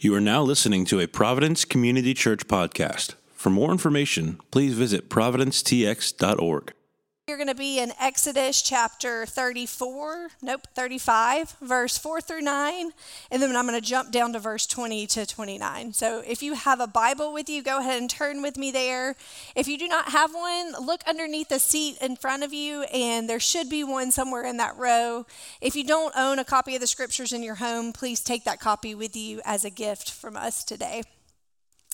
You are now listening to a Providence Community Church podcast. For more information, please visit providencetx.org. You're going to be in Exodus chapter 34, nope, 35, verse 4 through 9, and then I'm going to jump down to verse 20 to 29. So if you have a Bible with you, go ahead and turn with me there. If you do not have one, look underneath the seat in front of you, and there should be one somewhere in that row. If you don't own a copy of the scriptures in your home, please take that copy with you as a gift from us today.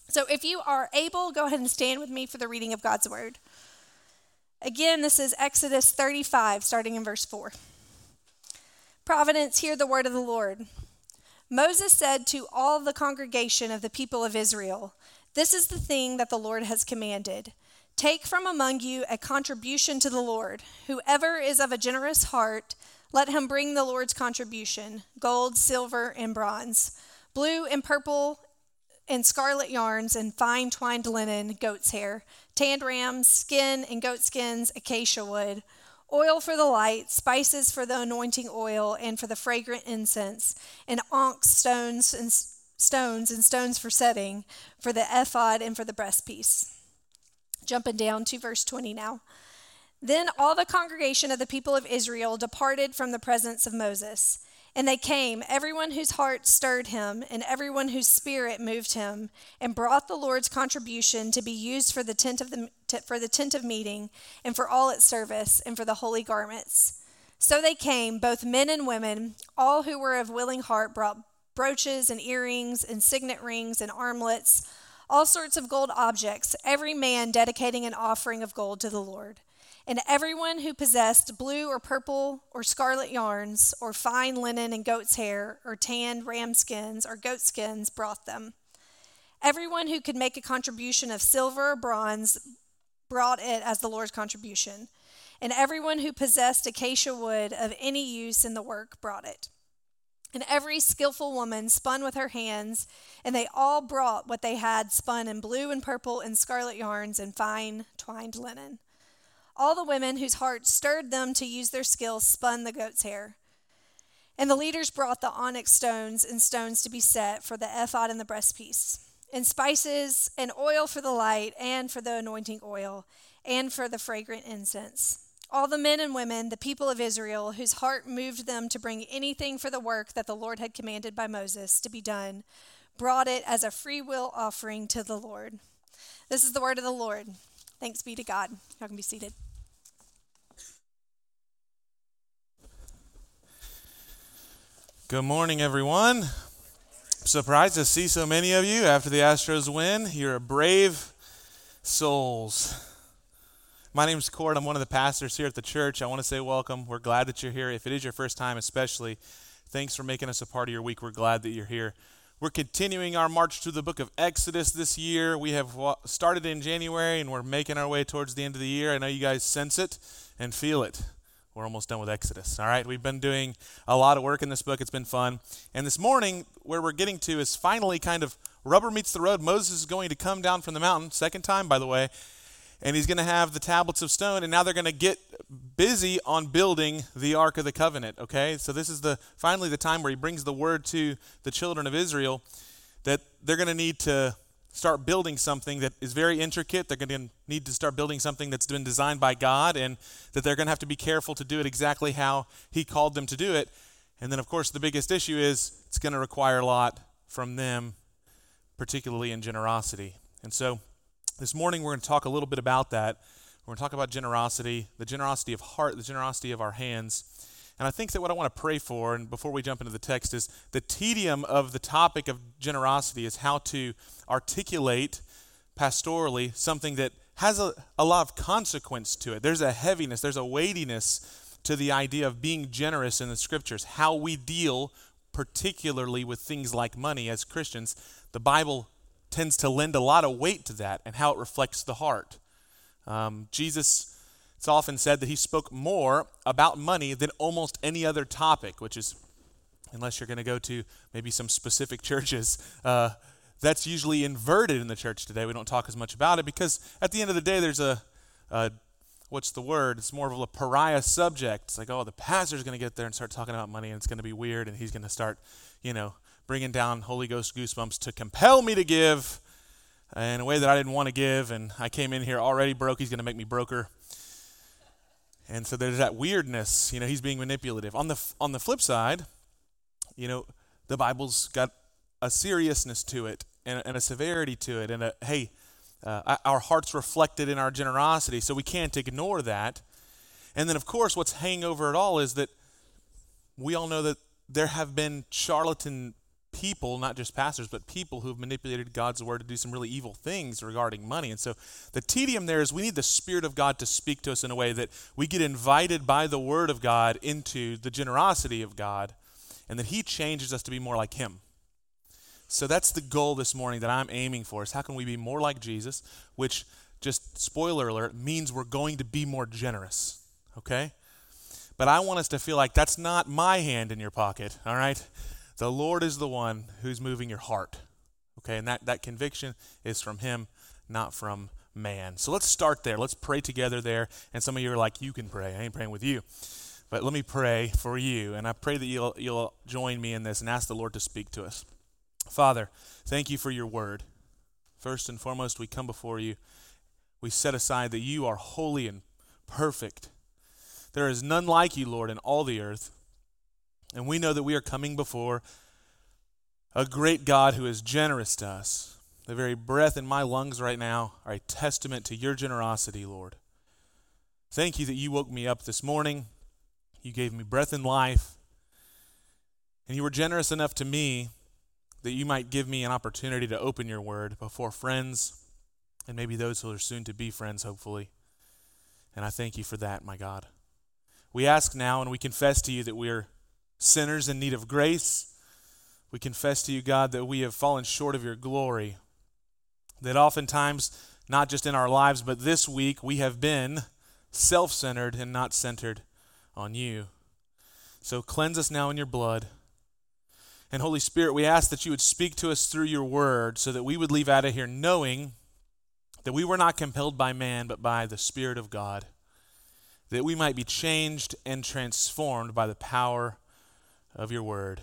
So if you are able, go ahead and stand with me for the reading of God's word. Again, this is Exodus 35, starting in verse 4. Providence, hear the word of the Lord. Moses said to all the congregation of the people of Israel, This is the thing that the Lord has commanded. Take from among you a contribution to the Lord. Whoever is of a generous heart, let him bring the Lord's contribution gold, silver, and bronze, blue and purple and scarlet yarns, and fine twined linen, goat's hair tanned rams, skin and goat skins, acacia wood, oil for the light, spices for the anointing oil and for the fragrant incense, and onyx stones and stones and stones for setting, for the ephod and for the breastpiece. Jumping down to verse 20 now. Then all the congregation of the people of Israel departed from the presence of Moses. And they came, everyone whose heart stirred him, and everyone whose spirit moved him, and brought the Lord's contribution to be used for the tent of the for the tent of meeting, and for all its service, and for the holy garments. So they came, both men and women, all who were of willing heart brought brooches and earrings and signet rings and armlets, all sorts of gold objects, every man dedicating an offering of gold to the Lord. And everyone who possessed blue or purple or scarlet yarns, or fine linen and goat's hair, or tanned ram skins or goat skins brought them. Everyone who could make a contribution of silver or bronze brought it as the Lord's contribution. And everyone who possessed acacia wood of any use in the work brought it. And every skillful woman spun with her hands, and they all brought what they had spun in blue and purple and scarlet yarns and fine twined linen. All the women whose hearts stirred them to use their skill spun the goat's hair. And the leaders brought the onyx stones and stones to be set for the ephod and the breastpiece, and spices and oil for the light, and for the anointing oil, and for the fragrant incense. All the men and women, the people of Israel, whose heart moved them to bring anything for the work that the Lord had commanded by Moses to be done, brought it as a free will offering to the Lord. This is the word of the Lord. Thanks be to God. Y'all can be seated. Good morning, everyone. Surprised to see so many of you after the Astros win. You're a brave souls. My name is Kort. I'm one of the pastors here at the church. I want to say welcome. We're glad that you're here. If it is your first time, especially, thanks for making us a part of your week. We're glad that you're here. We're continuing our march through the book of Exodus this year. We have started in January and we're making our way towards the end of the year. I know you guys sense it and feel it we're almost done with Exodus. All right, we've been doing a lot of work in this book. It's been fun. And this morning, where we're getting to is finally kind of rubber meets the road. Moses is going to come down from the mountain, second time, by the way, and he's going to have the tablets of stone. And now they're going to get busy on building the Ark of the Covenant. Okay, so this is the finally the time where he brings the word to the children of Israel that they're going to need to start building something that is very intricate. They're going to need to start building something that's been designed by God and that they're going to have to be careful to do it exactly how He called them to do it. And then, of course, the biggest issue is it's going to require a lot from them, particularly in generosity. And so this morning we're going to talk a little bit about that. We're going to talk about generosity, the generosity of heart, the generosity of our hands. And I think that what I want to pray for, and before we jump into the text, is the tedium of the topic of generosity is how to articulate pastorally something that has a, a lot of consequence to it. There's a heaviness, there's a weightiness to the idea of being generous in the scriptures, how we deal particularly with things like money as Christians. The Bible tends to lend a lot of weight to that and how it reflects the heart. Um, Jesus it's often said that he spoke more about money than almost any other topic, which is, unless you're going to go to maybe some specific churches, uh, that's usually inverted in the church today. We don't talk as much about it because at the end of the day, there's a, a what's the word? It's more of a pariah subject. It's like, oh, the pastor's going to get there and start talking about money, and it's going to be weird, and he's going to start, you know, bringing down Holy Ghost goosebumps to compel me to give in a way that I didn't want to give. And I came in here already broke. He's going to make me broker. And so there's that weirdness. You know, he's being manipulative. On the, on the flip side, you know, the Bible's got a seriousness to it and, and a severity to it. And a, hey, uh, our hearts reflected in our generosity, so we can't ignore that. And then, of course, what's hanging over it all is that we all know that there have been charlatan people, not just pastors, but people who have manipulated God's word to do some really evil things regarding money. And so the tedium there is we need the Spirit of God to speak to us in a way that we get invited by the word of God into the generosity of God and that He changes us to be more like Him. So that's the goal this morning that I'm aiming for is how can we be more like Jesus, which just spoiler alert means we're going to be more generous, okay? But I want us to feel like that's not my hand in your pocket, all right? The Lord is the one who's moving your heart. Okay, and that, that conviction is from Him, not from man. So let's start there. Let's pray together there. And some of you are like, you can pray. I ain't praying with you. But let me pray for you. And I pray that you'll, you'll join me in this and ask the Lord to speak to us. Father, thank you for your word. First and foremost, we come before you. We set aside that you are holy and perfect. There is none like you, Lord, in all the earth. And we know that we are coming before a great God who is generous to us. The very breath in my lungs right now are a testament to your generosity, Lord. Thank you that you woke me up this morning. You gave me breath and life. And you were generous enough to me that you might give me an opportunity to open your word before friends and maybe those who are soon to be friends, hopefully. And I thank you for that, my God. We ask now and we confess to you that we're sinners in need of grace. We confess to you, God, that we have fallen short of your glory. That oftentimes, not just in our lives, but this week, we have been self centered and not centered on you. So cleanse us now in your blood. And Holy Spirit, we ask that you would speak to us through your word so that we would leave out of here knowing that we were not compelled by man, but by the Spirit of God. That we might be changed and transformed by the power of your word.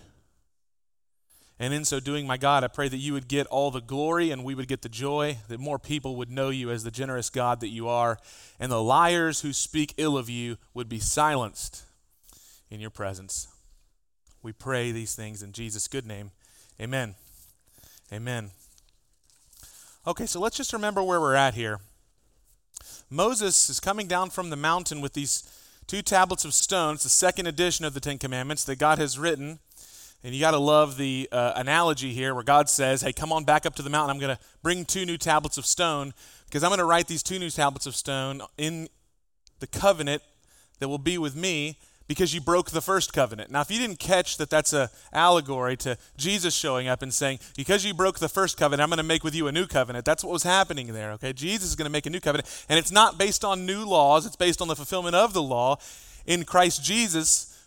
And in so doing, my God, I pray that you would get all the glory and we would get the joy, that more people would know you as the generous God that you are, and the liars who speak ill of you would be silenced in your presence. We pray these things in Jesus' good name. Amen. Amen. Okay, so let's just remember where we're at here. Moses is coming down from the mountain with these two tablets of stone. It's the second edition of the Ten Commandments that God has written. And you got to love the uh, analogy here where God says, Hey, come on back up to the mountain. I'm going to bring two new tablets of stone because I'm going to write these two new tablets of stone in the covenant that will be with me because you broke the first covenant. Now, if you didn't catch that that's a allegory to Jesus showing up and saying, because you broke the first covenant, I'm going to make with you a new covenant. That's what was happening there, okay? Jesus is going to make a new covenant. And it's not based on new laws, it's based on the fulfillment of the law in Christ Jesus,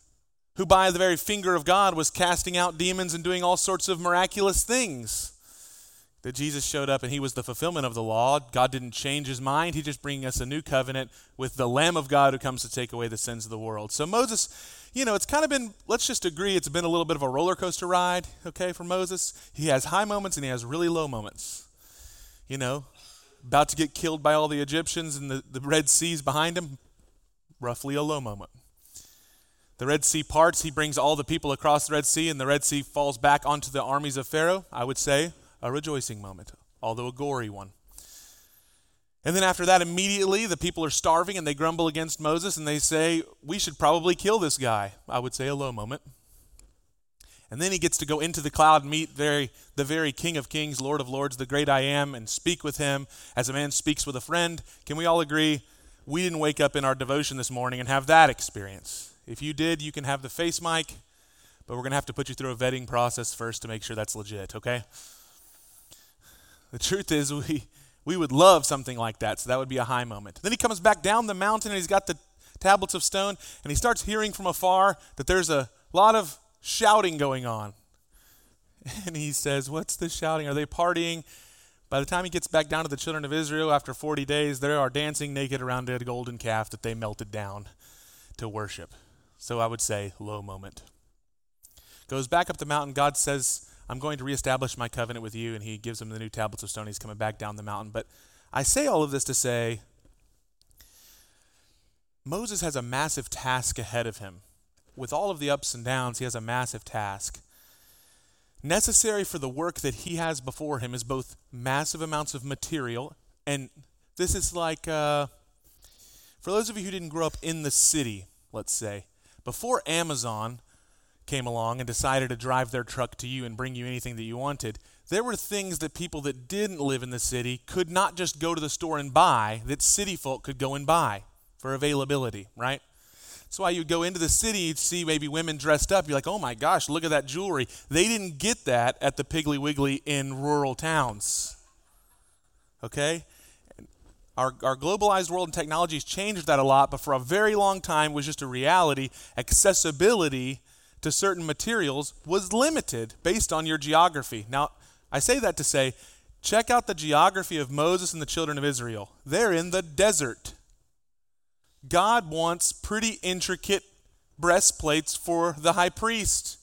who by the very finger of God was casting out demons and doing all sorts of miraculous things that Jesus showed up and he was the fulfillment of the law. God didn't change his mind. He just bringing us a new covenant with the Lamb of God who comes to take away the sins of the world. So Moses, you know, it's kind of been, let's just agree, it's been a little bit of a roller coaster ride, okay, for Moses. He has high moments and he has really low moments. You know, about to get killed by all the Egyptians and the, the Red Sea's behind him, roughly a low moment. The Red Sea parts, he brings all the people across the Red Sea, and the Red Sea falls back onto the armies of Pharaoh. I would say a rejoicing moment, although a gory one. And then after that, immediately the people are starving and they grumble against Moses and they say, We should probably kill this guy. I would say a low moment. And then he gets to go into the cloud and meet very, the very King of Kings, Lord of Lords, the great I am, and speak with him as a man speaks with a friend. Can we all agree we didn't wake up in our devotion this morning and have that experience? If you did, you can have the face mic, but we're going to have to put you through a vetting process first to make sure that's legit, okay? The truth is, we, we would love something like that, so that would be a high moment. Then he comes back down the mountain and he's got the tablets of stone, and he starts hearing from afar that there's a lot of shouting going on. And he says, What's the shouting? Are they partying? By the time he gets back down to the children of Israel after 40 days, they are dancing naked around a golden calf that they melted down to worship. So I would say, low moment. Goes back up the mountain. God says, I'm going to reestablish my covenant with you. And he gives him the new tablets of stone. He's coming back down the mountain. But I say all of this to say Moses has a massive task ahead of him. With all of the ups and downs, he has a massive task. Necessary for the work that he has before him is both massive amounts of material, and this is like, uh, for those of you who didn't grow up in the city, let's say, before Amazon came along and decided to drive their truck to you and bring you anything that you wanted, there were things that people that didn't live in the city could not just go to the store and buy that city folk could go and buy for availability, right? That's why you'd go into the city, you'd see maybe women dressed up. You're like, oh my gosh, look at that jewelry. They didn't get that at the Piggly Wiggly in rural towns. Okay? Our, our globalized world and technology has changed that a lot, but for a very long time was just a reality. Accessibility to certain materials was limited based on your geography. Now, I say that to say, check out the geography of Moses and the children of Israel. They're in the desert. God wants pretty intricate breastplates for the high priest.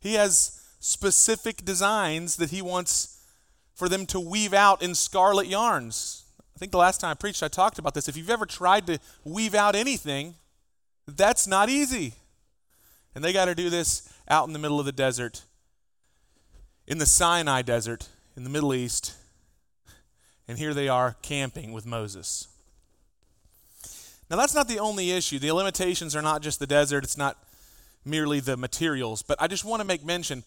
He has specific designs that he wants for them to weave out in scarlet yarns. I think the last time I preached, I talked about this. If you've ever tried to weave out anything, that's not easy. And they got to do this out in the middle of the desert, in the Sinai desert, in the Middle East. And here they are camping with Moses. Now, that's not the only issue. The limitations are not just the desert, it's not merely the materials. But I just want to make mention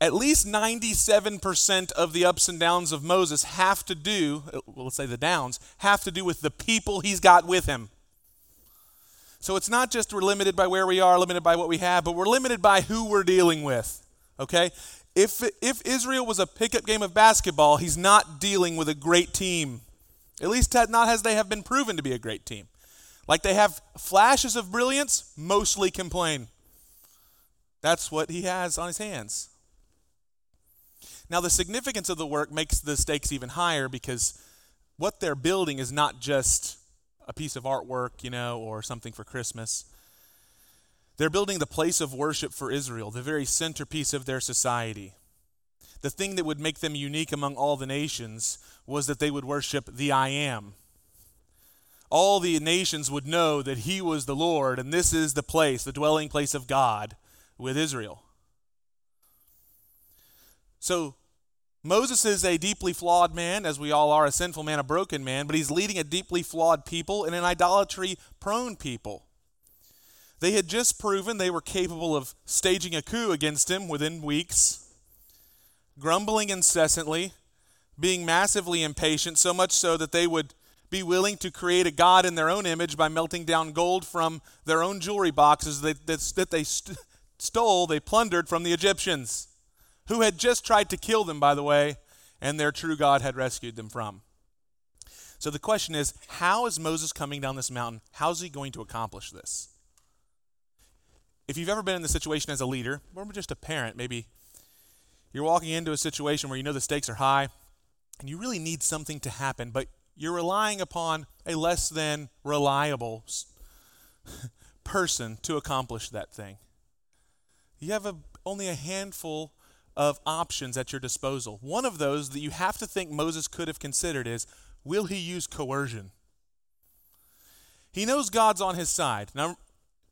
at least 97% of the ups and downs of Moses have to do, well, let's say the downs, have to do with the people he's got with him. So it's not just we're limited by where we are, limited by what we have, but we're limited by who we're dealing with. Okay? If, if Israel was a pickup game of basketball, he's not dealing with a great team. At least not as they have been proven to be a great team. Like they have flashes of brilliance, mostly complain. That's what he has on his hands. Now, the significance of the work makes the stakes even higher because what they're building is not just a piece of artwork, you know, or something for Christmas. They're building the place of worship for Israel, the very centerpiece of their society. The thing that would make them unique among all the nations was that they would worship the I am. All the nations would know that he was the Lord, and this is the place, the dwelling place of God with Israel. So, Moses is a deeply flawed man, as we all are, a sinful man, a broken man, but he's leading a deeply flawed people and an idolatry prone people. They had just proven they were capable of staging a coup against him within weeks, grumbling incessantly, being massively impatient, so much so that they would be willing to create a god in their own image by melting down gold from their own jewelry boxes that, that, that they st- stole, they plundered from the Egyptians, who had just tried to kill them, by the way, and their true God had rescued them from. So the question is how is Moses coming down this mountain? How's he going to accomplish this? If you've ever been in the situation as a leader, or just a parent, maybe you're walking into a situation where you know the stakes are high and you really need something to happen, but you're relying upon a less than reliable person to accomplish that thing. You have a, only a handful of options at your disposal. One of those that you have to think Moses could have considered is will he use coercion? He knows God's on his side. Now,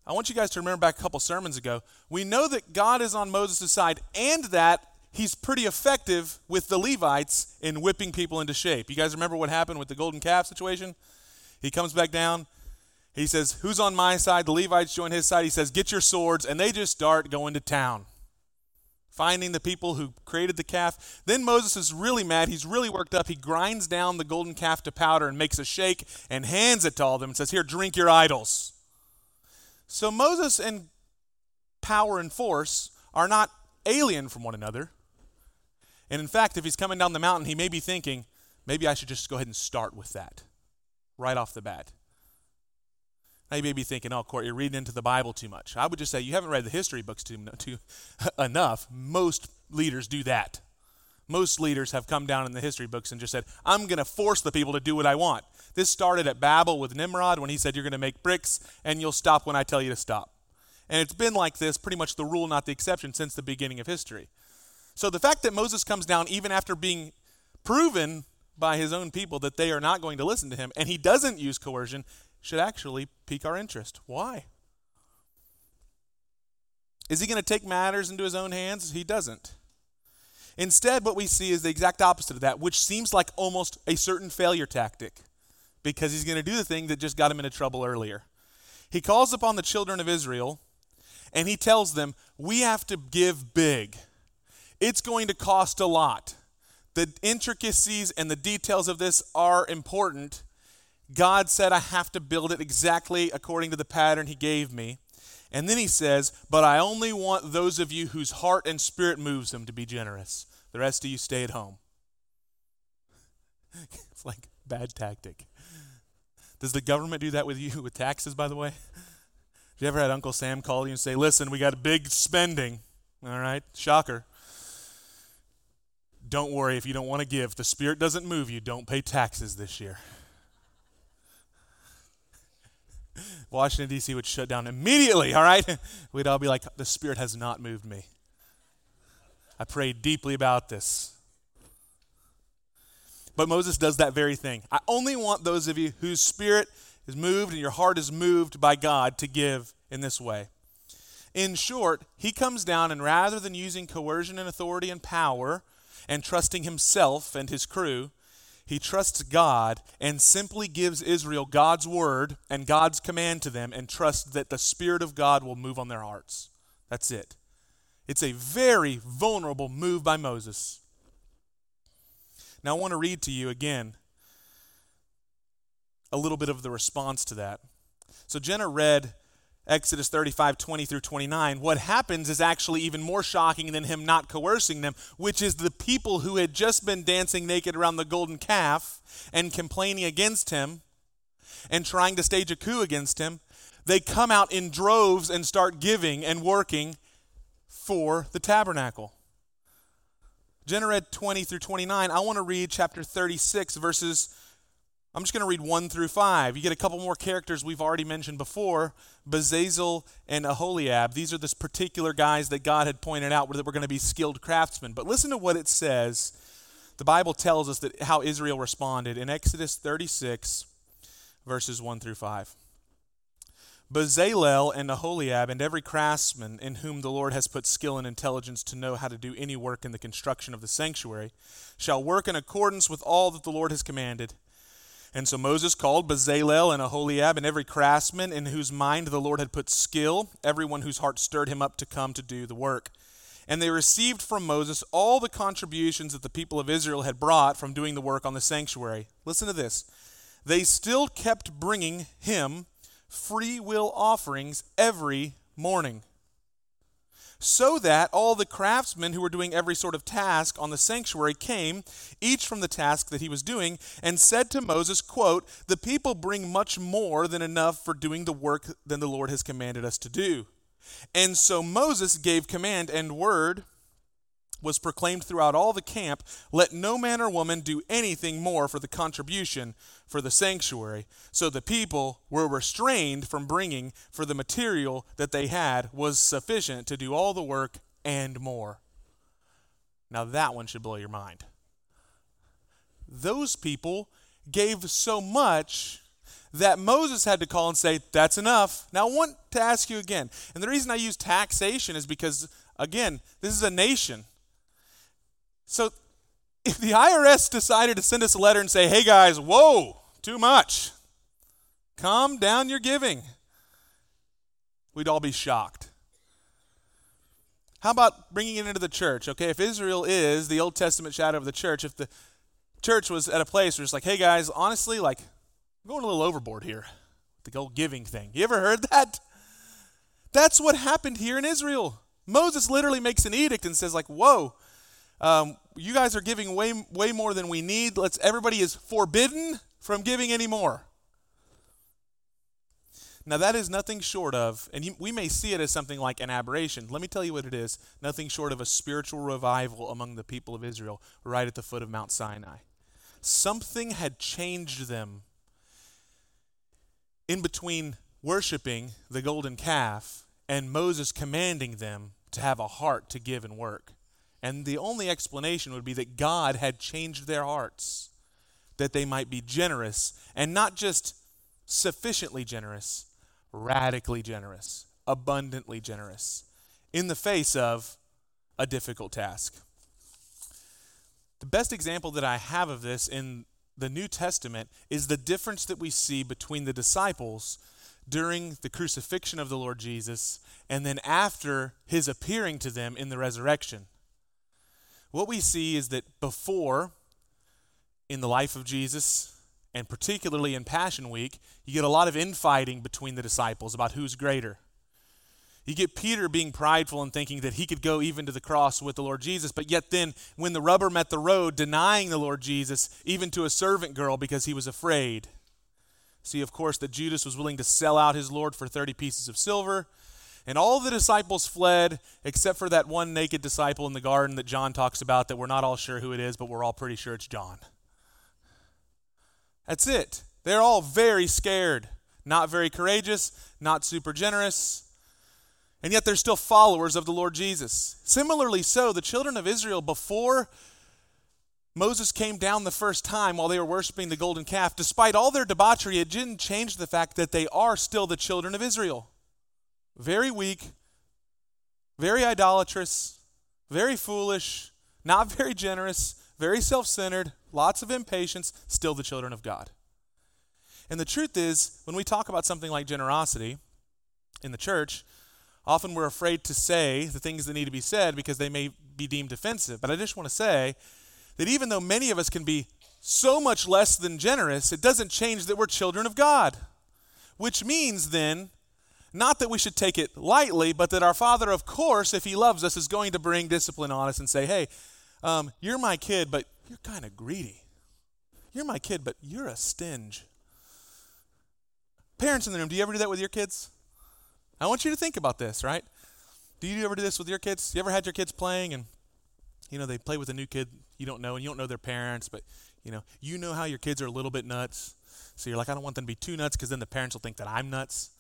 I want you guys to remember back a couple sermons ago. We know that God is on Moses' side and that he's pretty effective with the Levites in whipping people into shape. You guys remember what happened with the golden calf situation? He comes back down. He says, Who's on my side? The Levites join his side. He says, Get your swords. And they just start going to town, finding the people who created the calf. Then Moses is really mad. He's really worked up. He grinds down the golden calf to powder and makes a shake and hands it to all of them and says, Here, drink your idols. So Moses and power and force are not alien from one another. And in fact, if he's coming down the mountain, he may be thinking, maybe I should just go ahead and start with that right off the bat. Now you may be thinking, oh, Kort, you're reading into the Bible too much. I would just say you haven't read the history books too, too enough. Most leaders do that. Most leaders have come down in the history books and just said, I'm going to force the people to do what I want. This started at Babel with Nimrod when he said, You're going to make bricks and you'll stop when I tell you to stop. And it's been like this, pretty much the rule, not the exception, since the beginning of history. So the fact that Moses comes down even after being proven by his own people that they are not going to listen to him and he doesn't use coercion should actually pique our interest. Why? Is he going to take matters into his own hands? He doesn't. Instead, what we see is the exact opposite of that, which seems like almost a certain failure tactic because he's going to do the thing that just got him into trouble earlier. He calls upon the children of Israel and he tells them, We have to give big. It's going to cost a lot. The intricacies and the details of this are important. God said, I have to build it exactly according to the pattern He gave me. And then He says, But I only want those of you whose heart and spirit moves them to be generous. The rest of you stay at home. it's like bad tactic. Does the government do that with you with taxes, by the way? Have you ever had Uncle Sam call you and say, Listen, we got a big spending? All right, shocker. Don't worry if you don't want to give. The Spirit doesn't move you. Don't pay taxes this year. Washington, D.C. would shut down immediately, all right? We'd all be like, the Spirit has not moved me. I prayed deeply about this. But Moses does that very thing. I only want those of you whose spirit is moved and your heart is moved by God to give in this way. In short, he comes down and rather than using coercion and authority and power and trusting himself and his crew, he trusts God and simply gives Israel God's word and God's command to them and trusts that the Spirit of God will move on their hearts. That's it. It's a very vulnerable move by Moses. Now, I want to read to you again a little bit of the response to that. So, Jenna read Exodus 35, 20 through 29, what happens is actually even more shocking than him not coercing them, which is the people who had just been dancing naked around the golden calf and complaining against him and trying to stage a coup against him, they come out in droves and start giving and working for the tabernacle. Jenna 20 through 29. I want to read chapter 36, verses I'm just going to read 1 through 5. You get a couple more characters we've already mentioned before Bezalel and Aholiab. These are the particular guys that God had pointed out that were going to be skilled craftsmen. But listen to what it says. The Bible tells us that how Israel responded in Exodus 36, verses 1 through 5. Bezalel and Aholiab and every craftsman in whom the Lord has put skill and intelligence to know how to do any work in the construction of the sanctuary shall work in accordance with all that the Lord has commanded. And so Moses called Bezalel and Aholiab and every craftsman in whose mind the Lord had put skill, everyone whose heart stirred him up to come to do the work. And they received from Moses all the contributions that the people of Israel had brought from doing the work on the sanctuary. Listen to this. They still kept bringing him free will offerings every morning so that all the craftsmen who were doing every sort of task on the sanctuary came each from the task that he was doing and said to moses quote the people bring much more than enough for doing the work than the lord has commanded us to do. And so moses gave command and word was proclaimed throughout all the camp let no man or woman do anything more for the contribution for the sanctuary so the people were restrained from bringing for the material that they had was sufficient to do all the work and more now that one should blow your mind those people gave so much that Moses had to call and say, That's enough. Now, I want to ask you again. And the reason I use taxation is because, again, this is a nation. So if the IRS decided to send us a letter and say, hey guys, whoa, too much, calm down your giving, we'd all be shocked. How about bringing it into the church? Okay, if Israel is the Old Testament shadow of the church, if the church was at a place where it's like, hey guys, honestly, like, I'm going a little overboard here. The old giving thing. You ever heard that? That's what happened here in Israel. Moses literally makes an edict and says, like, whoa, um, you guys are giving way way more than we need. Let's everybody is forbidden from giving any more. Now that is nothing short of, and you, we may see it as something like an aberration. Let me tell you what it is: nothing short of a spiritual revival among the people of Israel, right at the foot of Mount Sinai. Something had changed them in between worshiping the golden calf and Moses commanding them to have a heart to give and work. And the only explanation would be that God had changed their hearts, that they might be generous, and not just sufficiently generous, radically generous, abundantly generous, in the face of a difficult task. The best example that I have of this in the New Testament is the difference that we see between the disciples during the crucifixion of the Lord Jesus and then after his appearing to them in the resurrection. What we see is that before, in the life of Jesus, and particularly in Passion Week, you get a lot of infighting between the disciples about who's greater. You get Peter being prideful and thinking that he could go even to the cross with the Lord Jesus, but yet then, when the rubber met the road, denying the Lord Jesus, even to a servant girl because he was afraid. See, of course, that Judas was willing to sell out his Lord for 30 pieces of silver. And all the disciples fled except for that one naked disciple in the garden that John talks about that we're not all sure who it is, but we're all pretty sure it's John. That's it. They're all very scared, not very courageous, not super generous. And yet they're still followers of the Lord Jesus. Similarly, so, the children of Israel, before Moses came down the first time while they were worshiping the golden calf. Despite all their debauchery, it didn't change the fact that they are still the children of Israel. Very weak, very idolatrous, very foolish, not very generous, very self centered, lots of impatience, still the children of God. And the truth is, when we talk about something like generosity in the church, often we're afraid to say the things that need to be said because they may be deemed offensive. But I just want to say that even though many of us can be so much less than generous, it doesn't change that we're children of God. Which means then, not that we should take it lightly, but that our Father, of course, if He loves us, is going to bring discipline on us and say, hey, um, you're my kid, but you're kind of greedy. You're my kid, but you're a stinge. Parents in the room, do you ever do that with your kids? I want you to think about this, right? Do you ever do this with your kids? You ever had your kids playing and you know they play with a new kid you don't know, and you don't know their parents, but you know, you know how your kids are a little bit nuts. So you're like, I don't want them to be too nuts because then the parents will think that I'm nuts.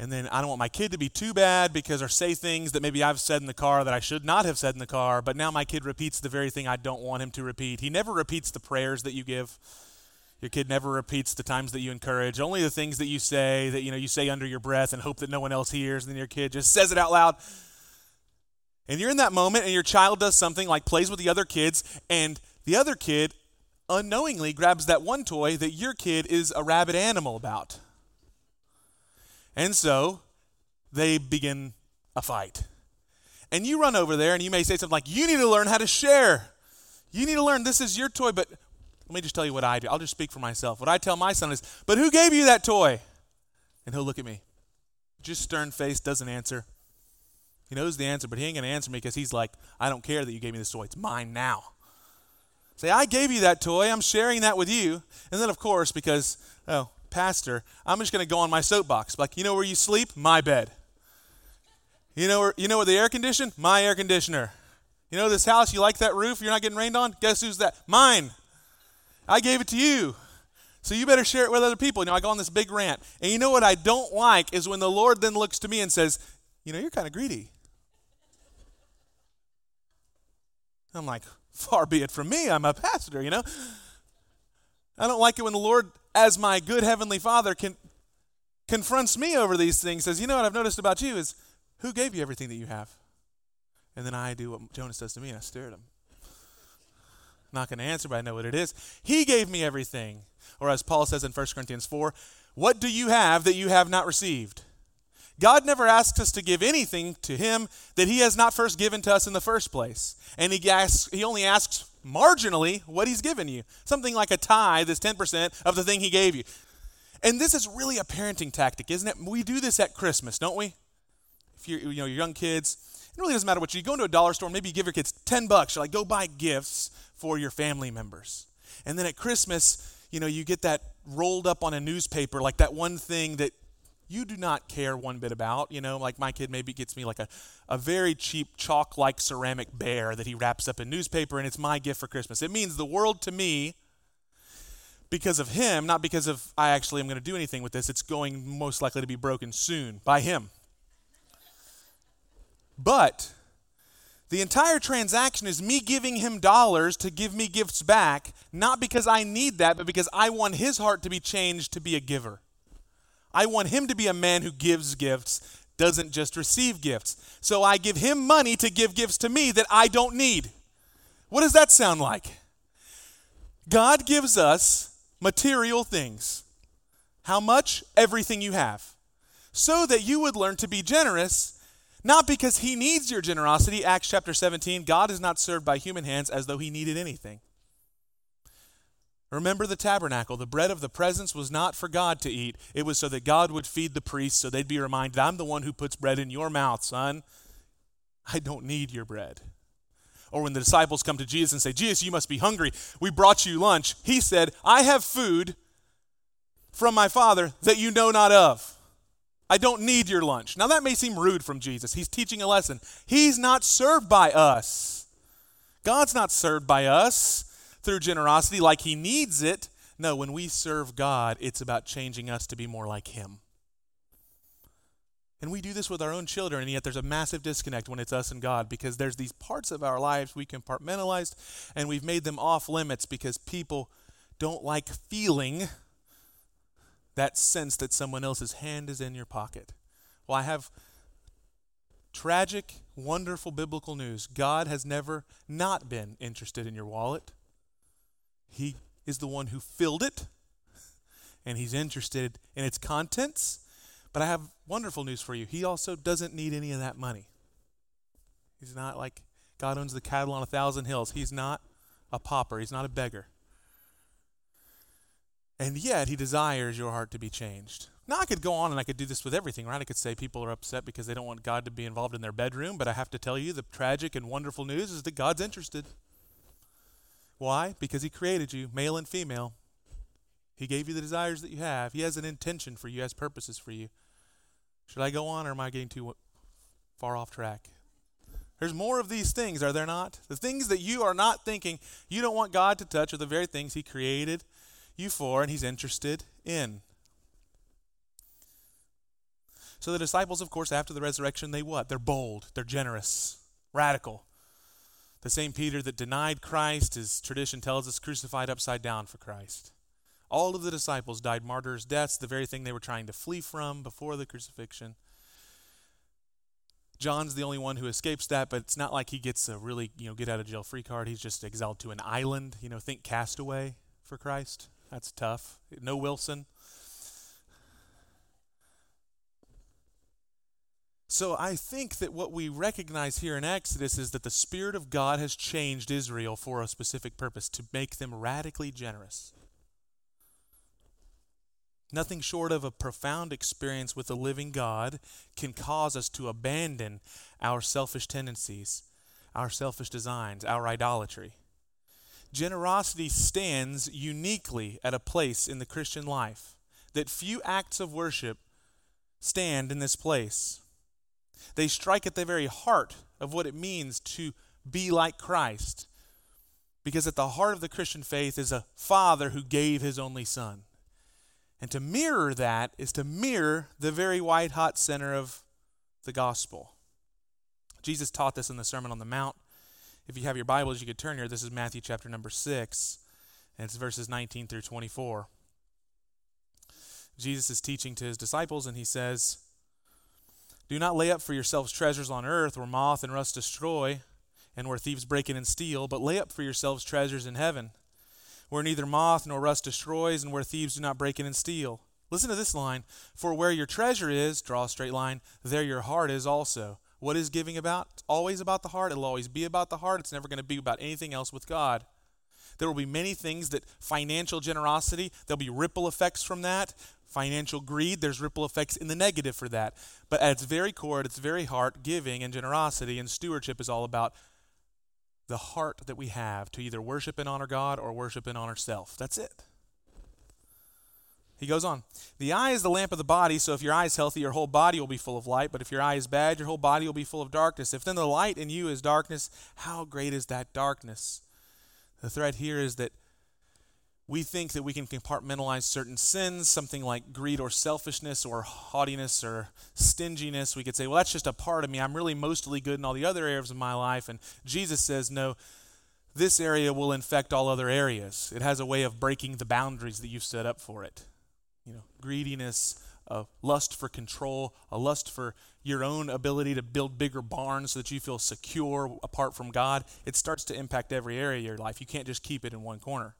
And then I don't want my kid to be too bad because or say things that maybe I've said in the car that I should not have said in the car, but now my kid repeats the very thing I don't want him to repeat. He never repeats the prayers that you give. Your kid never repeats the times that you encourage. Only the things that you say that you know you say under your breath and hope that no one else hears, and then your kid just says it out loud. And you're in that moment, and your child does something like plays with the other kids, and the other kid unknowingly grabs that one toy that your kid is a rabid animal about. And so they begin a fight. And you run over there and you may say something like, You need to learn how to share. You need to learn this is your toy, but let me just tell you what I do. I'll just speak for myself. What I tell my son is, But who gave you that toy? And he'll look at me. Just stern face, doesn't answer. He knows the answer, but he ain't going to answer me because he's like, I don't care that you gave me this toy. It's mine now. Say, I gave you that toy. I'm sharing that with you. And then, of course, because, oh, pastor, I'm just going to go on my soapbox. Like, you know where you sleep? My bed. You know where, you know where the air condition? My air conditioner. You know this house, you like that roof, you're not getting rained on? Guess who's that? Mine. I gave it to you. So you better share it with other people. You know, I go on this big rant. And you know what I don't like is when the Lord then looks to me and says, You know, you're kind of greedy. I'm like, far be it from me. I'm a pastor, you know? I don't like it when the Lord, as my good heavenly Father, can, confronts me over these things, says, You know what I've noticed about you is who gave you everything that you have? And then I do what Jonas does to me and I stare at him. Not going to answer, but I know what it is. He gave me everything. Or as Paul says in 1 Corinthians 4, what do you have that you have not received? God never asks us to give anything to Him that He has not first given to us in the first place. And He, asks, he only asks marginally what He's given you. Something like a tithe is 10% of the thing He gave you. And this is really a parenting tactic, isn't it? We do this at Christmas, don't we? If you're, you know, your young kids, it really doesn't matter what you, you go into a dollar store, maybe you give your kids 10 bucks. You're like, go buy gifts for your family members. And then at Christmas, you know, you get that rolled up on a newspaper, like that one thing that you do not care one bit about. You know, like my kid maybe gets me like a, a very cheap chalk like ceramic bear that he wraps up in newspaper, and it's my gift for Christmas. It means the world to me because of him, not because of I actually am going to do anything with this. It's going most likely to be broken soon by him. But The entire transaction is me giving him dollars to give me gifts back, not because I need that, but because I want his heart to be changed to be a giver. I want him to be a man who gives gifts, doesn't just receive gifts. So I give him money to give gifts to me that I don't need. What does that sound like? God gives us material things. How much? Everything you have. So that you would learn to be generous not because he needs your generosity. Acts chapter 17 God is not served by human hands as though he needed anything. Remember the tabernacle. The bread of the presence was not for God to eat, it was so that God would feed the priests, so they'd be reminded, I'm the one who puts bread in your mouth, son. I don't need your bread. Or when the disciples come to Jesus and say, Jesus, you must be hungry. We brought you lunch. He said, I have food from my Father that you know not of. I don't need your lunch. Now, that may seem rude from Jesus. He's teaching a lesson. He's not served by us. God's not served by us through generosity like he needs it. No, when we serve God, it's about changing us to be more like him. And we do this with our own children, and yet there's a massive disconnect when it's us and God because there's these parts of our lives we compartmentalized and we've made them off limits because people don't like feeling that sense that someone else's hand is in your pocket. Well, I have tragic, wonderful biblical news. God has never not been interested in your wallet. He is the one who filled it, and He's interested in its contents. But I have wonderful news for you. He also doesn't need any of that money. He's not like God owns the cattle on a thousand hills. He's not a pauper, He's not a beggar. And yet, he desires your heart to be changed. Now, I could go on and I could do this with everything, right? I could say people are upset because they don't want God to be involved in their bedroom, but I have to tell you the tragic and wonderful news is that God's interested. Why? Because he created you, male and female. He gave you the desires that you have. He has an intention for you, has purposes for you. Should I go on or am I getting too far off track? There's more of these things, are there not? The things that you are not thinking you don't want God to touch are the very things he created you for and he's interested in. So the disciples, of course, after the resurrection, they what? They're bold, they're generous, radical. The same Peter that denied Christ, as tradition tells us, crucified upside down for Christ. All of the disciples died martyrs' deaths, the very thing they were trying to flee from before the crucifixion. John's the only one who escapes that, but it's not like he gets a really, you know, get out of jail free card. He's just exiled to an island, you know, think castaway for Christ. That's tough. No Wilson. So I think that what we recognize here in Exodus is that the Spirit of God has changed Israel for a specific purpose to make them radically generous. Nothing short of a profound experience with the living God can cause us to abandon our selfish tendencies, our selfish designs, our idolatry. Generosity stands uniquely at a place in the Christian life that few acts of worship stand in this place. They strike at the very heart of what it means to be like Christ. Because at the heart of the Christian faith is a father who gave his only son. And to mirror that is to mirror the very white hot center of the gospel. Jesus taught this in the Sermon on the Mount. If you have your Bibles, you could turn here. This is Matthew chapter number 6, and it's verses 19 through 24. Jesus is teaching to his disciples, and he says, Do not lay up for yourselves treasures on earth where moth and rust destroy, and where thieves break in and steal, but lay up for yourselves treasures in heaven, where neither moth nor rust destroys, and where thieves do not break in and steal. Listen to this line For where your treasure is, draw a straight line, there your heart is also. What is giving about? It's always about the heart. It'll always be about the heart. It's never going to be about anything else with God. There will be many things that financial generosity, there'll be ripple effects from that. Financial greed, there's ripple effects in the negative for that. But at its very core, at its very heart, giving and generosity and stewardship is all about the heart that we have to either worship and honor God or worship and honor self. That's it. He goes on, The eye is the lamp of the body, so if your eye is healthy, your whole body will be full of light. But if your eye is bad, your whole body will be full of darkness. If then the light in you is darkness, how great is that darkness? The threat here is that we think that we can compartmentalize certain sins, something like greed or selfishness or haughtiness or stinginess. We could say, well, that's just a part of me. I'm really mostly good in all the other areas of my life. And Jesus says, no, this area will infect all other areas. It has a way of breaking the boundaries that you've set up for it. You know, greediness, a lust for control, a lust for your own ability to build bigger barns so that you feel secure apart from God. It starts to impact every area of your life. You can't just keep it in one corner.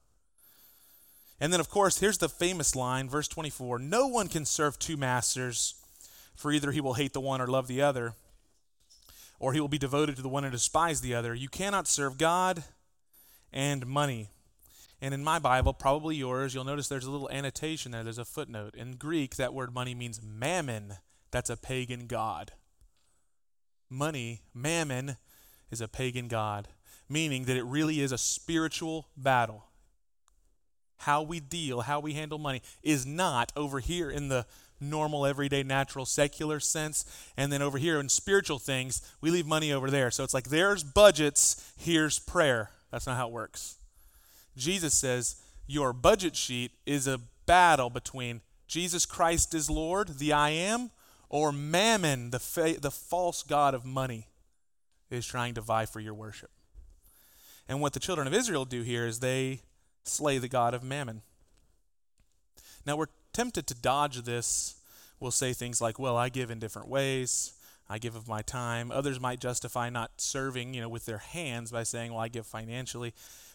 And then, of course, here's the famous line, verse 24 No one can serve two masters, for either he will hate the one or love the other, or he will be devoted to the one and despise the other. You cannot serve God and money. And in my Bible, probably yours, you'll notice there's a little annotation there. There's a footnote. In Greek, that word money means mammon. That's a pagan god. Money, mammon, is a pagan god, meaning that it really is a spiritual battle how we deal, how we handle money is not over here in the normal, everyday, natural, secular sense. And then over here in spiritual things, we leave money over there. So it's like there's budgets, here's prayer. That's not how it works. Jesus says your budget sheet is a battle between Jesus Christ is Lord, the I am, or mammon, the, fa- the false God of money, is trying to vie for your worship. And what the children of Israel do here is they slay the god of mammon. Now, we're tempted to dodge this. We'll say things like, well, I give in different ways. I give of my time. Others might justify not serving, you know, with their hands by saying, well, I give financially.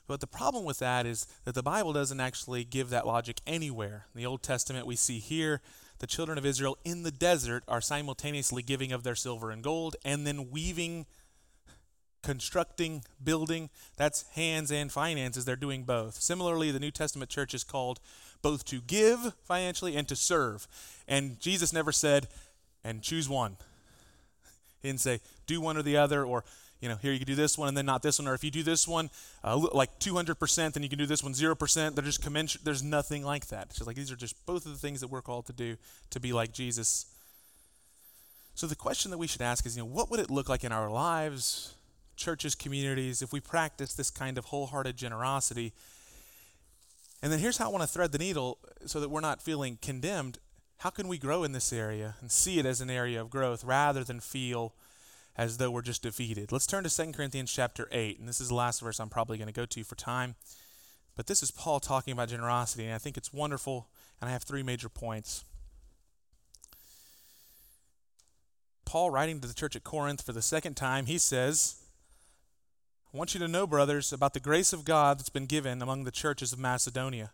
But the problem with that is that the Bible doesn't actually give that logic anywhere. In the Old Testament, we see here the children of Israel in the desert are simultaneously giving of their silver and gold and then weaving constructing, building, that's hands and finances. They're doing both. Similarly, the New Testament church is called both to give financially and to serve. And Jesus never said, and choose one. He didn't say, do one or the other, or, you know, here you can do this one and then not this one, or if you do this one uh, like 200%, then you can do this one 0%. They're just commensurate. There's nothing like that. It's just like these are just both of the things that we're called to do to be like Jesus. So the question that we should ask is, you know, what would it look like in our lives churches, communities, if we practice this kind of wholehearted generosity. And then here's how I want to thread the needle so that we're not feeling condemned. How can we grow in this area and see it as an area of growth rather than feel as though we're just defeated? Let's turn to 2 Corinthians chapter 8, and this is the last verse I'm probably going to go to for time. But this is Paul talking about generosity, and I think it's wonderful, and I have three major points. Paul, writing to the church at Corinth for the second time, he says, I want you to know, brothers, about the grace of God that's been given among the churches of Macedonia.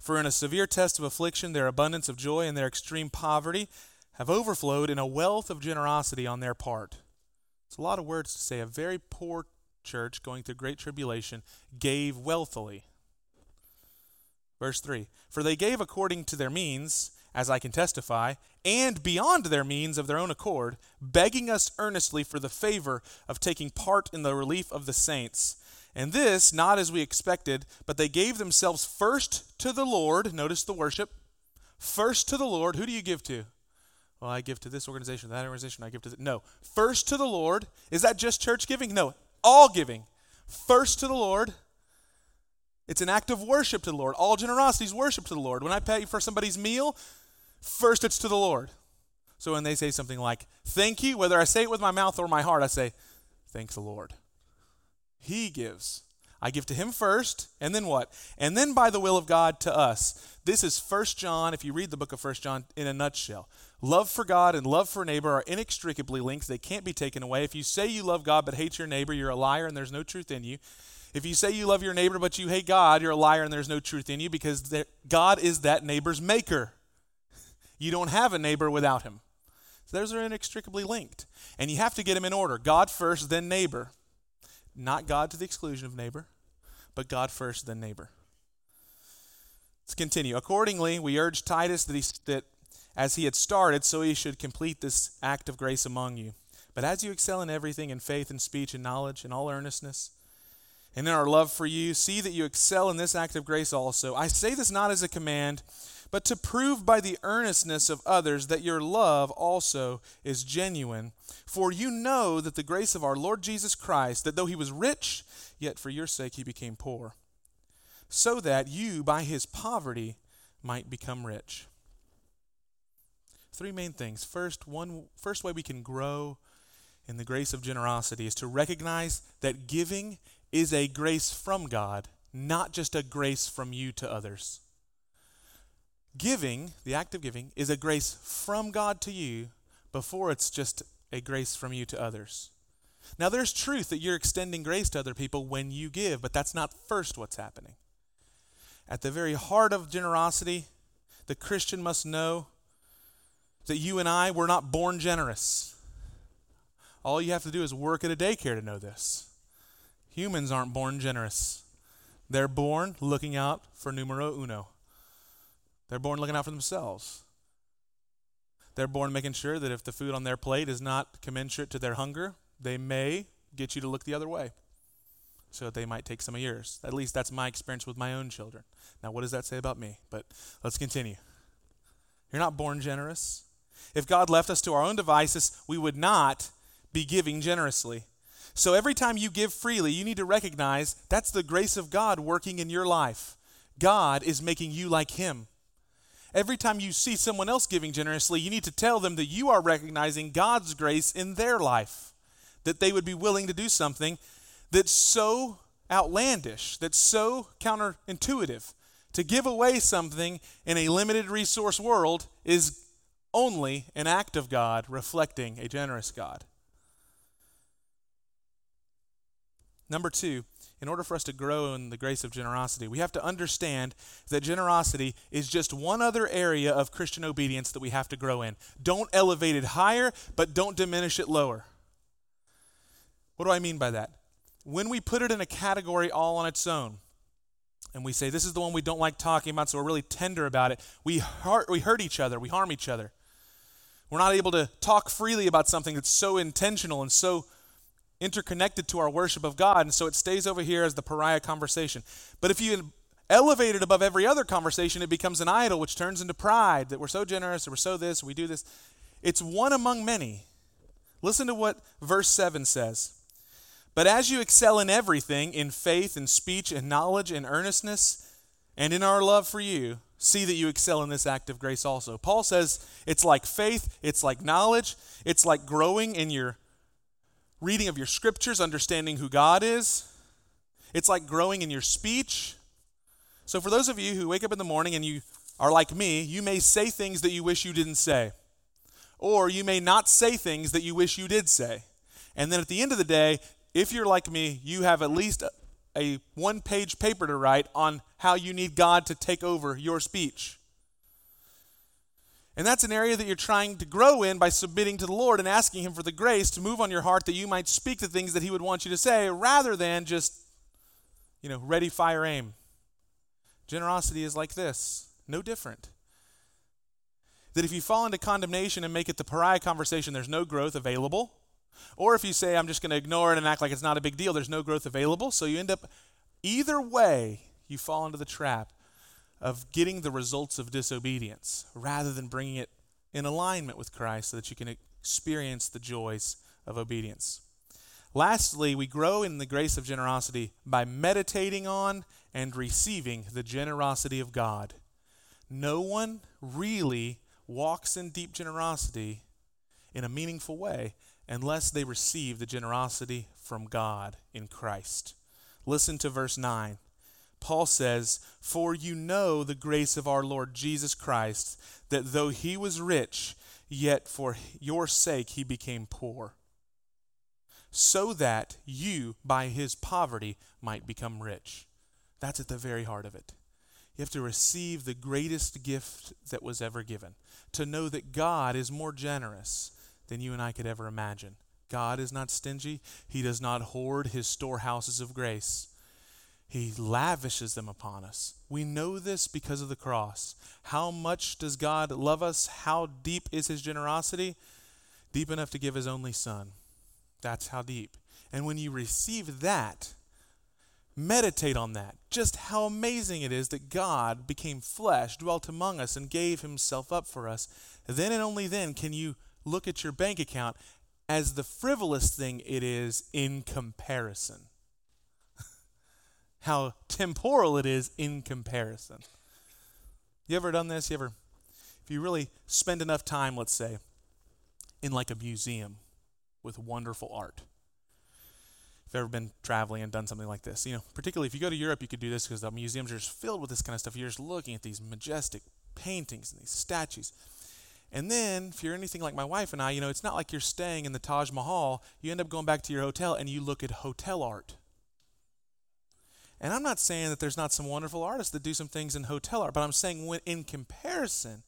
For in a severe test of affliction, their abundance of joy and their extreme poverty have overflowed in a wealth of generosity on their part. It's a lot of words to say. A very poor church going through great tribulation gave wealthily. Verse 3 For they gave according to their means as I can testify, and beyond their means of their own accord, begging us earnestly for the favor of taking part in the relief of the saints. And this, not as we expected, but they gave themselves first to the Lord. Notice the worship. First to the Lord. Who do you give to? Well, I give to this organization, that organization, I give to the, No. First to the Lord. Is that just church giving? No. All giving. First to the Lord. It's an act of worship to the Lord. All generosity is worship to the Lord. When I pay for somebody's meal, First, it's to the Lord. So when they say something like, thank you, whether I say it with my mouth or my heart, I say, thank the Lord. He gives. I give to him first, and then what? And then by the will of God to us. This is First John, if you read the book of First John in a nutshell. Love for God and love for neighbor are inextricably linked. They can't be taken away. If you say you love God but hate your neighbor, you're a liar and there's no truth in you. If you say you love your neighbor but you hate God, you're a liar and there's no truth in you because God is that neighbor's maker. You don't have a neighbor without him. So those are inextricably linked. And you have to get them in order God first, then neighbor. Not God to the exclusion of neighbor, but God first, then neighbor. Let's continue. Accordingly, we urge Titus that, he, that as he had started, so he should complete this act of grace among you. But as you excel in everything, in faith and speech and knowledge and all earnestness, and in our love for you, see that you excel in this act of grace also. I say this not as a command but to prove by the earnestness of others that your love also is genuine. For you know that the grace of our Lord Jesus Christ, that though he was rich, yet for your sake he became poor, so that you, by his poverty, might become rich. Three main things. First, one first way we can grow in the grace of generosity is to recognize that giving is a grace from God, not just a grace from you to others. Giving, the act of giving, is a grace from God to you before it's just a grace from you to others. Now, there's truth that you're extending grace to other people when you give, but that's not first what's happening. At the very heart of generosity, the Christian must know that you and I were not born generous. All you have to do is work at a daycare to know this. Humans aren't born generous, they're born looking out for numero uno. They're born looking out for themselves. They're born making sure that if the food on their plate is not commensurate to their hunger, they may get you to look the other way so that they might take some of yours. At least that's my experience with my own children. Now, what does that say about me? But let's continue. You're not born generous. If God left us to our own devices, we would not be giving generously. So every time you give freely, you need to recognize that's the grace of God working in your life. God is making you like Him. Every time you see someone else giving generously, you need to tell them that you are recognizing God's grace in their life, that they would be willing to do something that's so outlandish, that's so counterintuitive. To give away something in a limited resource world is only an act of God reflecting a generous God. Number two, in order for us to grow in the grace of generosity, we have to understand that generosity is just one other area of Christian obedience that we have to grow in. Don't elevate it higher, but don't diminish it lower. What do I mean by that? When we put it in a category all on its own, and we say, this is the one we don't like talking about, so we're really tender about it, we hurt, we hurt each other, we harm each other. We're not able to talk freely about something that's so intentional and so interconnected to our worship of God, and so it stays over here as the pariah conversation. But if you elevate it above every other conversation, it becomes an idol, which turns into pride that we're so generous, we're so this, we do this. It's one among many. Listen to what verse 7 says. But as you excel in everything, in faith and speech and knowledge and earnestness, and in our love for you, see that you excel in this act of grace also. Paul says it's like faith, it's like knowledge, it's like growing in your reading of your scriptures, understanding who God is. It's like growing in your speech. So, for those of you who wake up in the morning and you are like me, you may say things that you wish you didn't say. Or you may not say things that you wish you did say. And then at the end of the day, if you're like me, you have at least a one page paper to write on how you need God to take over your speech. And that's an area that you're trying to grow in by submitting to the Lord and asking Him for the grace to move on your heart that you might speak the things that He would want you to say rather than just, you know, ready, fire, aim. Generosity is like this, no different. That if you fall into condemnation and make it the pariah conversation, there's no growth available. Or if you say, I'm just going to ignore it and act like it's not a big deal, there's no growth available. So you end up, either way, you fall into the trap of getting the results of disobedience rather than bringing it in alignment with Christ so that you can experience the joys of obedience. Lastly, we grow in the grace of generosity by meditating on and receiving the generosity of God. No one really walks in deep generosity in a meaningful way unless they receive the generosity from God in Christ. Listen to verse 9. Paul says, For you know the grace of our Lord Jesus Christ, that though he was rich, yet for your sake he became poor, so that you, by his poverty, might become rich. That's at the very heart of it. You have to receive the greatest gift that was ever given, to know that God is more generous than you and I could ever imagine. God is not stingy, He does not hoard His storehouses of grace. He lavishes them upon us. We know this because of the cross. How much does God love us? How deep is His generosity? Deep enough to give His only Son. That's how deep. And when you receive that, meditate on that. Just how amazing it is that God became flesh, dwelt among us, and gave Himself up for us. Then and only then can you look at your bank account as the frivolous thing it is in comparison. How temporal it is in comparison. You ever done this? You ever, if you really spend enough time, let's say, in like a museum with wonderful art. If you've ever been traveling and done something like this, you know, particularly if you go to Europe, you could do this because the museums are just filled with this kind of stuff. You're just looking at these majestic paintings and these statues. And then, if you're anything like my wife and I, you know, it's not like you're staying in the Taj Mahal. You end up going back to your hotel and you look at hotel art. And I'm not saying that there's not some wonderful artists that do some things in hotel art, but I'm saying when in comparison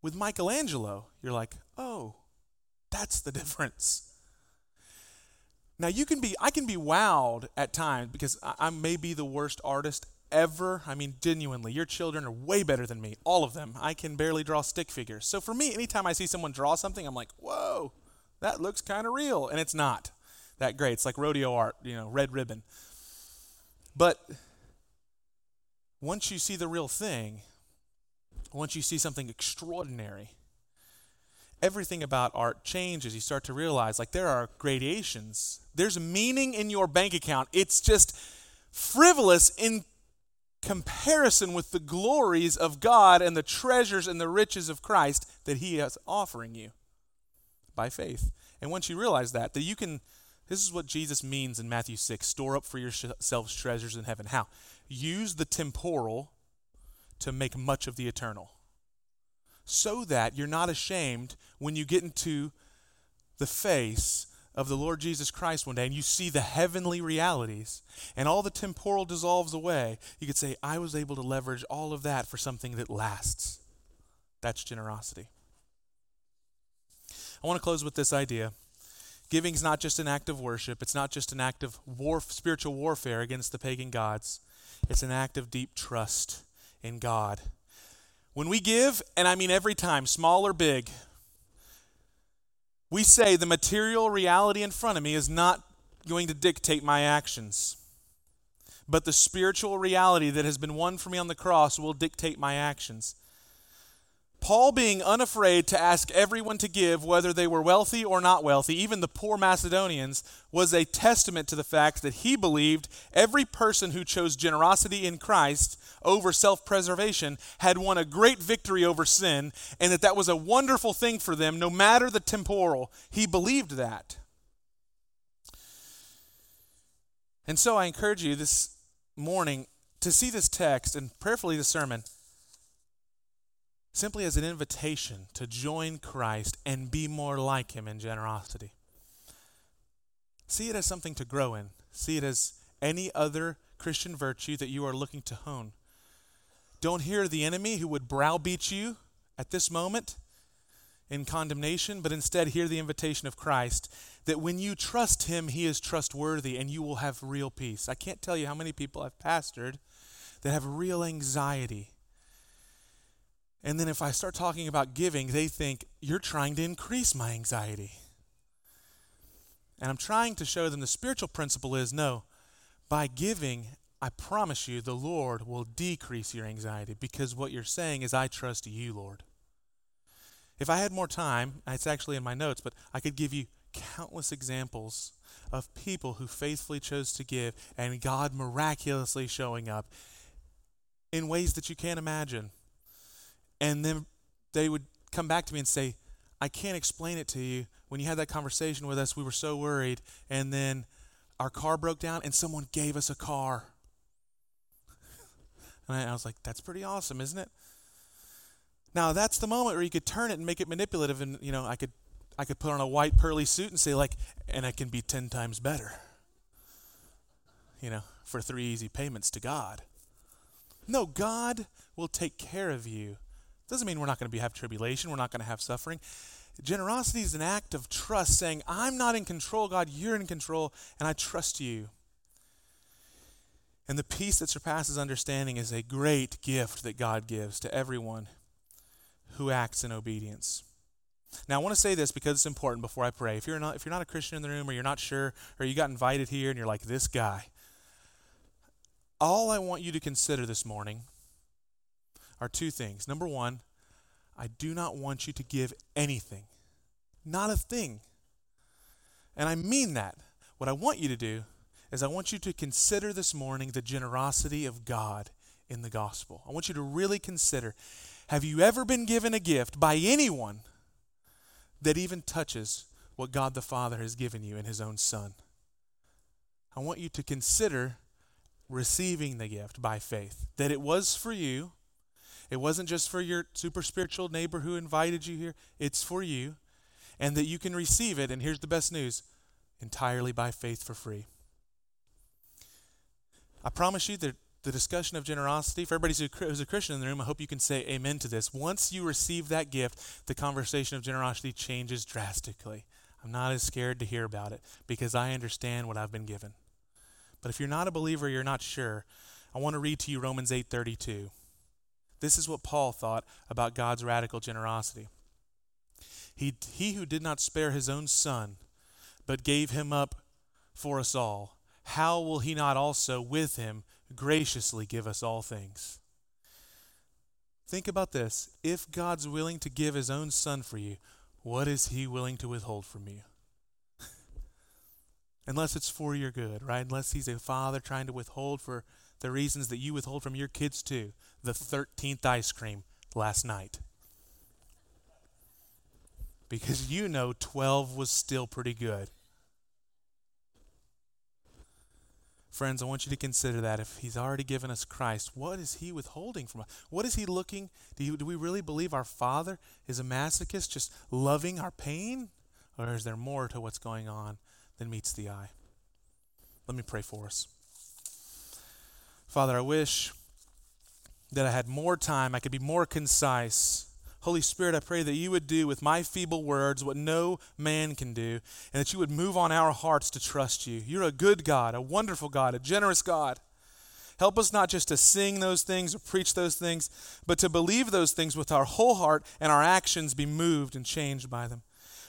with Michelangelo, you're like, oh, that's the difference. Now you can be, I can be wowed at times because I, I may be the worst artist ever. I mean, genuinely, your children are way better than me, all of them. I can barely draw stick figures. So for me, anytime I see someone draw something, I'm like, whoa, that looks kind of real. And it's not that great. It's like rodeo art, you know, red ribbon. But once you see the real thing, once you see something extraordinary, everything about art changes. You start to realize, like, there are gradations. There's meaning in your bank account. It's just frivolous in comparison with the glories of God and the treasures and the riches of Christ that He is offering you by faith. And once you realize that, that you can, this is what Jesus means in Matthew 6 store up for yourselves treasures in heaven. How? Use the temporal to make much of the eternal so that you're not ashamed when you get into the face of the Lord Jesus Christ one day and you see the heavenly realities and all the temporal dissolves away, you could say, I was able to leverage all of that for something that lasts. That's generosity. I want to close with this idea. Giving is not just an act of worship, it's not just an act of war, spiritual warfare against the pagan gods, it's an act of deep trust in God when we give, and I mean every time, small or big, we say the material reality in front of me is not going to dictate my actions. But the spiritual reality that has been won for me on the cross will dictate my actions. Paul being unafraid to ask everyone to give, whether they were wealthy or not wealthy, even the poor Macedonians, was a testament to the fact that he believed every person who chose generosity in Christ over self preservation had won a great victory over sin, and that that was a wonderful thing for them, no matter the temporal. He believed that. And so I encourage you this morning to see this text and prayerfully the sermon simply as an invitation to join Christ and be more like him in generosity. See it as something to grow in. See it as any other Christian virtue that you are looking to hone. Don't hear the enemy who would browbeat you at this moment in condemnation, but instead hear the invitation of Christ that when you trust him, he is trustworthy and you will have real peace. I can't tell you how many people I've pastored that have real anxiety and then if I start talking about giving, they think, you're trying to increase my anxiety. And I'm trying to show them the spiritual principle is no, by giving, I promise you, the Lord will decrease your anxiety because what you're saying is, I trust you, Lord. If I had more time, it's actually in my notes, but I could give you countless examples of people who faithfully chose to give and God miraculously showing up in ways that you can't imagine. And then they would come back to me and say, I can't explain it to you. When you had that conversation with us, we were so worried. And then our car broke down and someone gave us a car. and I, was like, that's pretty awesome, isn't it? Now that's the moment where you could turn it and make it manipulative and you know, I could I could put on a white pearly suit and say like, and I can be ten times better. You know, for three easy payments to God. No, God will take care of you doesn't mean we're not going to have tribulation, we're not going to have suffering. Generosity is an act of trust, saying, I'm not in control, God, you're in control, and I trust you. And the peace that surpasses understanding is a great gift that God gives to everyone who acts in obedience. Now, I want to say this because it's important before I pray. If you're not, if you're not a Christian in the room, or you're not sure, or you got invited here and you're like, this guy, all I want you to consider this morning are two things. Number one, I do not want you to give anything, not a thing. And I mean that. What I want you to do is I want you to consider this morning the generosity of God in the gospel. I want you to really consider have you ever been given a gift by anyone that even touches what God the Father has given you in His own Son? I want you to consider receiving the gift by faith, that it was for you. It wasn't just for your super spiritual neighbor who invited you here, it's for you, and that you can receive it. And here's the best news entirely by faith for free. I promise you that the discussion of generosity, for everybody who's a Christian in the room, I hope you can say amen to this. Once you receive that gift, the conversation of generosity changes drastically. I'm not as scared to hear about it because I understand what I've been given. But if you're not a believer, you're not sure, I want to read to you Romans 8:32. This is what Paul thought about God's radical generosity. He, he who did not spare his own son, but gave him up for us all, how will he not also with him graciously give us all things? Think about this. If God's willing to give his own son for you, what is he willing to withhold from you? Unless it's for your good, right? Unless he's a father trying to withhold for the reasons that you withhold from your kids too. The 13th ice cream last night because you know 12 was still pretty good. Friends, I want you to consider that. If He's already given us Christ, what is He withholding from us? What is He looking? Do, you, do we really believe our Father is a masochist, just loving our pain? Or is there more to what's going on than meets the eye? Let me pray for us. Father, I wish that I had more time, I could be more concise Holy Spirit, I pray that you would do with my feeble words what no man can do, and that you would move on our hearts to trust you. You're a good God, a wonderful God, a generous God. Help us not just to sing those things or preach those things, but to believe those things with our whole heart and our actions be moved and changed by them.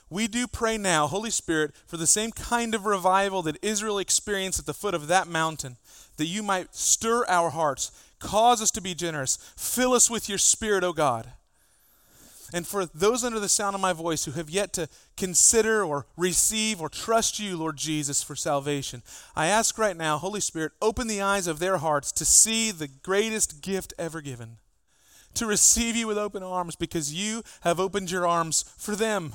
We do pray now, Holy Spirit, for the same kind of revival that Israel experienced at the foot of that mountain, that you might stir our hearts, cause us to be generous, fill us with your Spirit, O God. And for those under the sound of my voice who have yet to consider or receive or trust you, Lord Jesus, for salvation, I ask right now, Holy Spirit, open the eyes of their hearts to see the greatest gift ever given, to receive you with open arms because you have opened your arms for them.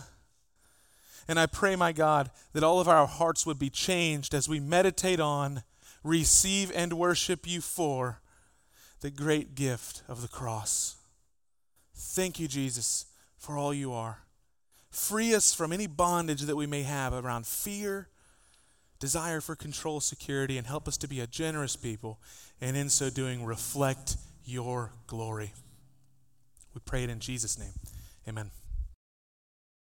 And I pray, my God, that all of our hearts would be changed as we meditate on, receive, and worship you for the great gift of the cross. Thank you, Jesus, for all you are. Free us from any bondage that we may have around fear, desire for control, security, and help us to be a generous people, and in so doing, reflect your glory. We pray it in Jesus' name. Amen.